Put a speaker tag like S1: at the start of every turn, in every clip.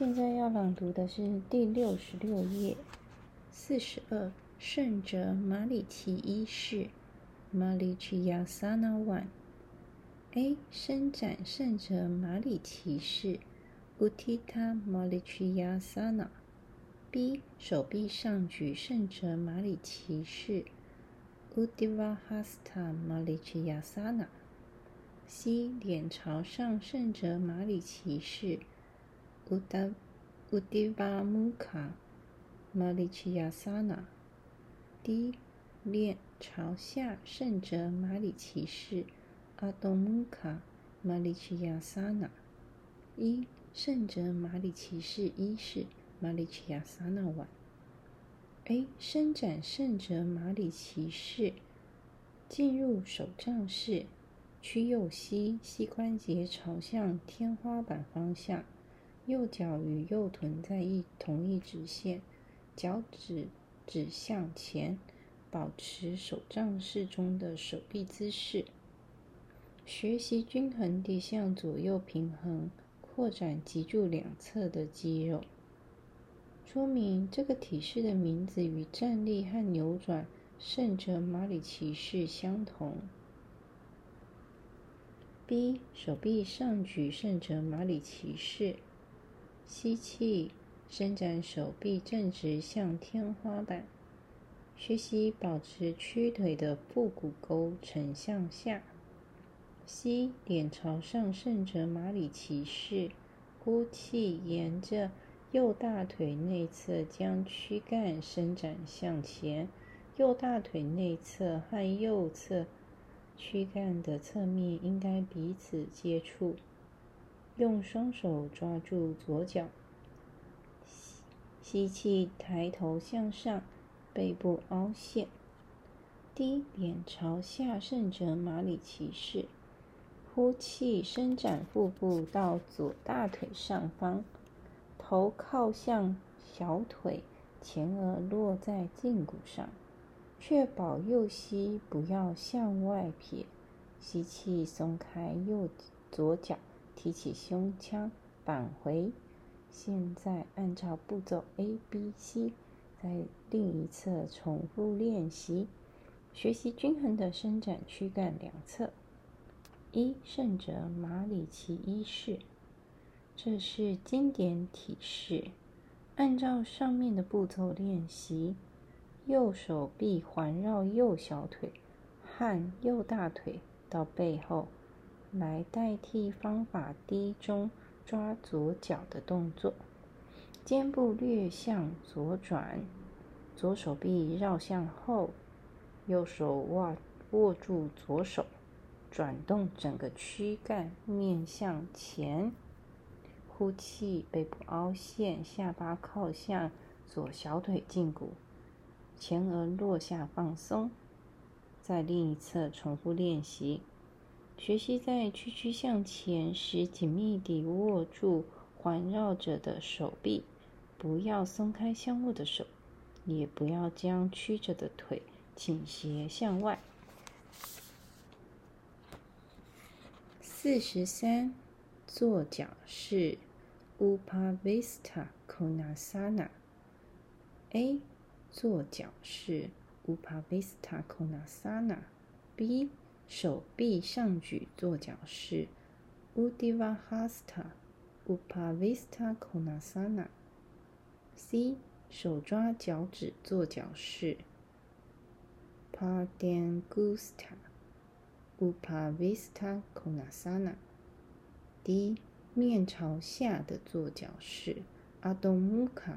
S1: 现在要朗读的是第六十六页，四十二圣哲马里奇一世，马里奇亚萨那 one。A 伸展圣哲马里奇士，Utita Malichiyasana。B 手臂上举圣哲马里奇士，Udivahasta Malichiyasana。C 脸朝上圣哲马里奇士。古德古德巴穆卡马里奇亚萨娜，，D. 脸朝下圣者马里骑士阿多穆卡马里奇亚萨娜，一圣者马里骑士，一世马里奇亚萨那碗，a 伸展圣者马里骑士，进入手杖式，屈右膝，膝关节朝向天花板方向。右脚与右臀在一同一直线，脚趾指向前，保持手杖式中的手臂姿势。学习均衡地向左右平衡，扩展脊柱两侧的肌肉。说明这个体式的名字与站立和扭转圣者马里奇式相同。B 手臂上举圣者马里奇式。吸气，伸展手臂正直向天花板。学习保持屈腿的腹股沟呈向下。吸，脸朝上，顺着马里骑士。呼气，沿着右大腿内侧将躯干伸展向前。右大腿内侧和右侧躯干的侧面应该彼此接触。用双手抓住左脚，吸气，抬头向上，背部凹陷，低脸朝下，顺着马里骑士。呼气，伸展腹部到左大腿上方，头靠向小腿，前额落在胫骨上，确保右膝不要向外撇。吸气，松开右左脚。提起胸腔，返回。现在按照步骤 A、B、C，在另一侧重复练习，学习均衡的伸展躯干两侧。一圣者马里奇一式，这是经典体式。按照上面的步骤练习，右手臂环绕右小腿和右大腿到背后。来代替方法 D 中抓左脚的动作，肩部略向左转，左手臂绕向后，右手握握住左手，转动整个躯干面向前，呼气，背部凹陷，下巴靠向左小腿胫骨，前额落下放松，在另一侧重复练习。学习在屈曲向前时，紧密地握住环绕着的手臂，不要松开相握的手，也不要将曲着的腿倾斜向外。四十三，坐脚式，Upavista Konasana。A，坐脚式，Upavista Konasana。B。手臂上举坐脚式，Udivahasta Upavista Konasana。C 手抓脚趾坐脚式，Padangusta Upavista Konasana。D 面朝下的坐脚式，Adho Mukha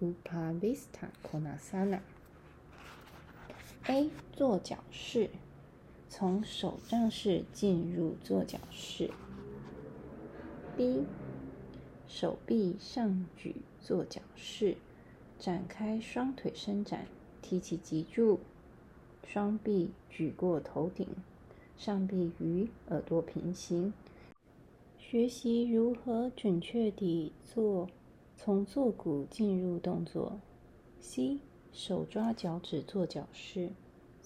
S1: Upavista Konasana。A 坐脚式。从手杖式进入坐脚式。B，手臂上举坐脚式，展开双腿伸展，提起脊柱，双臂举过头顶，上臂与耳朵平行。学习如何准确地做从坐骨进入动作。C，手抓脚趾坐脚式。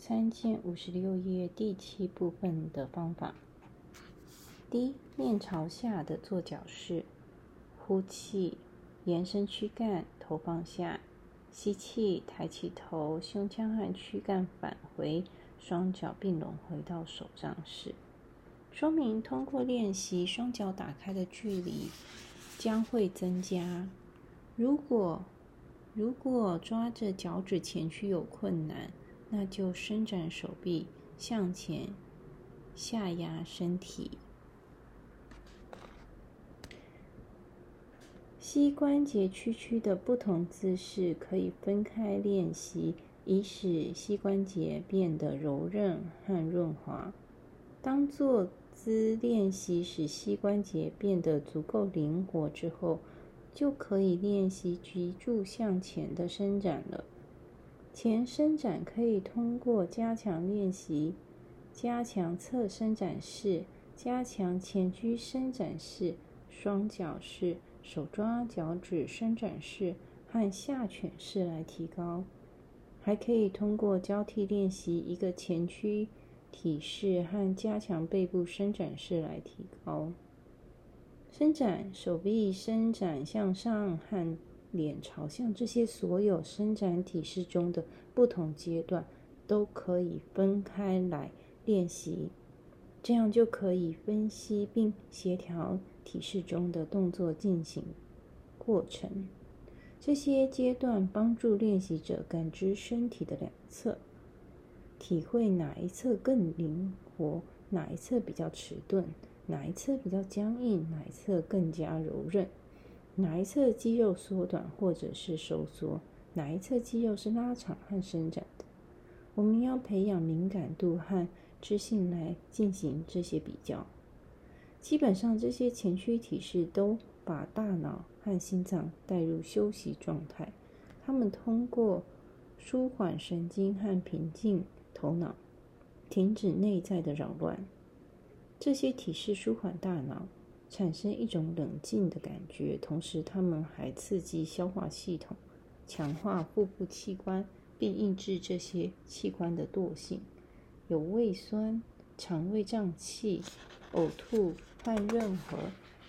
S1: 参见五十六页第七部分的方法。D 面朝下的坐脚式，呼气，延伸躯干，头放下。吸气，抬起头，胸腔和躯干返回，双脚并拢回到手杖式。说明通过练习，双脚打开的距离将会增加。如果如果抓着脚趾前屈有困难，那就伸展手臂向前，下压身体。膝关节屈曲的不同姿势可以分开练习，以使膝关节变得柔韧和润滑。当坐姿练习使膝关节变得足够灵活之后。就可以练习脊柱向前的伸展了。前伸展可以通过加强练习，加强侧伸展式，加强前屈伸展式、双脚式、手抓脚趾伸展式和下犬式来提高。还可以通过交替练习一个前屈体式和加强背部伸展式来提高。伸展手臂，伸展向上和脸朝向，这些所有伸展体式中的不同阶段都可以分开来练习，这样就可以分析并协调体式中的动作进行过程。这些阶段帮助练习者感知身体的两侧，体会哪一侧更灵活，哪一侧比较迟钝。哪一侧比较僵硬，哪一侧更加柔韧？哪一侧肌肉缩短或者是收缩？哪一侧肌肉是拉长和伸展的？我们要培养敏感度和知性来进行这些比较。基本上，这些前驱体式都把大脑和心脏带入休息状态。他们通过舒缓神经和平静头脑，停止内在的扰乱。这些体式舒缓大脑，产生一种冷静的感觉，同时它们还刺激消化系统，强化腹部器官，并抑制这些器官的惰性。有胃酸、肠胃胀气、呕吐和任何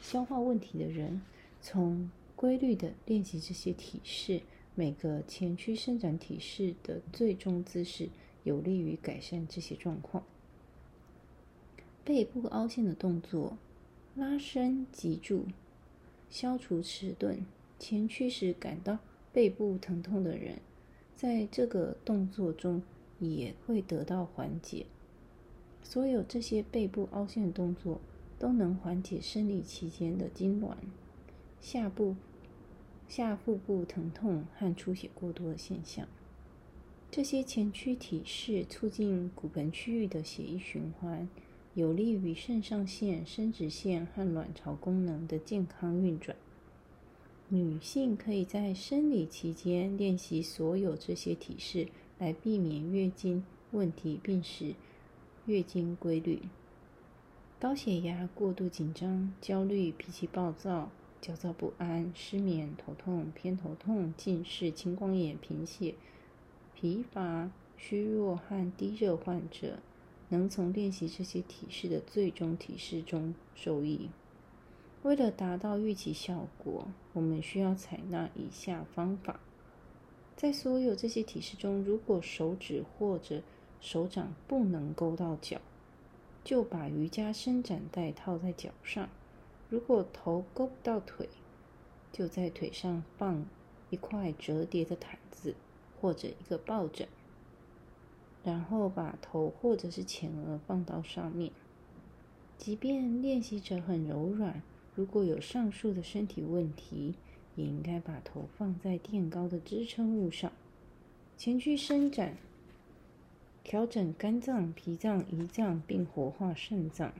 S1: 消化问题的人，从规律的练习这些体式，每个前屈伸展体式的最终姿势，有利于改善这些状况。背部凹陷的动作，拉伸脊柱，消除迟钝。前屈时感到背部疼痛的人，在这个动作中也会得到缓解。所有这些背部凹陷动作都能缓解生理期间的痉挛、下部、下腹部疼痛和出血过多的现象。这些前屈体式促进骨盆区域的血液循环。有利于肾上腺、生殖腺和卵巢功能的健康运转。女性可以在生理期间练习所有这些体式，来避免月经问题，并使月经规律。高血压、过度紧张、焦虑、脾气暴躁、焦躁不安、失眠、头痛、偏头痛、近视、青光眼、贫血、疲乏、虚弱和低热患者。能从练习这些体式的最终体式中受益。为了达到预期效果，我们需要采纳以下方法：在所有这些体式中，如果手指或者手掌不能勾到脚，就把瑜伽伸展带套在脚上；如果头勾不到腿，就在腿上放一块折叠的毯子或者一个抱枕。然后把头或者是前额放到上面。即便练习者很柔软，如果有上述的身体问题，也应该把头放在垫高的支撑物上。前屈伸展，调整肝脏、脾脏、胰脏，并活化肾脏。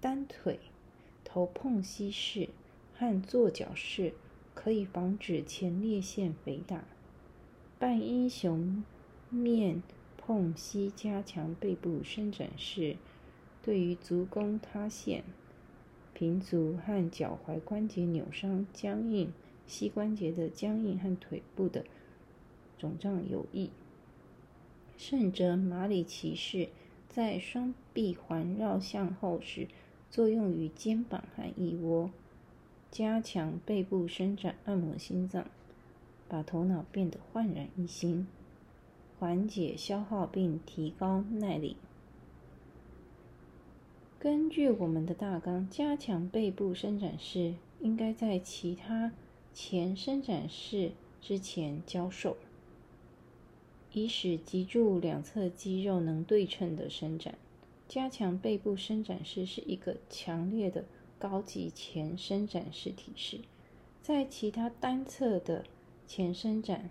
S1: 单腿头碰膝式和坐脚式可以防止前列腺肥大。半英雄。面碰膝，加强背部伸展式，对于足弓塌陷、平足和脚踝关节扭伤、僵硬膝关节的僵硬和腿部的肿胀有益。圣者马里骑士在双臂环绕向后时，作用于肩膀和腋窝。加强背部伸展，按摩心脏，把头脑变得焕然一新，缓解消耗并提高耐力。根据我们的大纲，加强背部伸展式应该在其他前伸展式之前教授，以使脊柱两侧肌肉能对称的伸展。加强背部伸展式是一个强烈的高级前伸展式体式，在其他单侧的前伸展，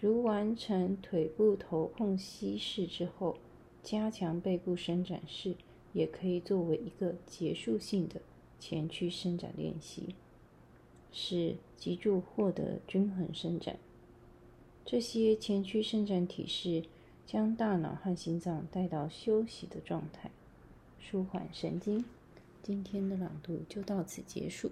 S1: 如完成腿部头碰膝式之后，加强背部伸展式。也可以作为一个结束性的前屈伸展练习，使脊柱获得均衡伸展。这些前屈伸展体式将大脑和心脏带到休息的状态，舒缓神经。今天的朗读就到此结束。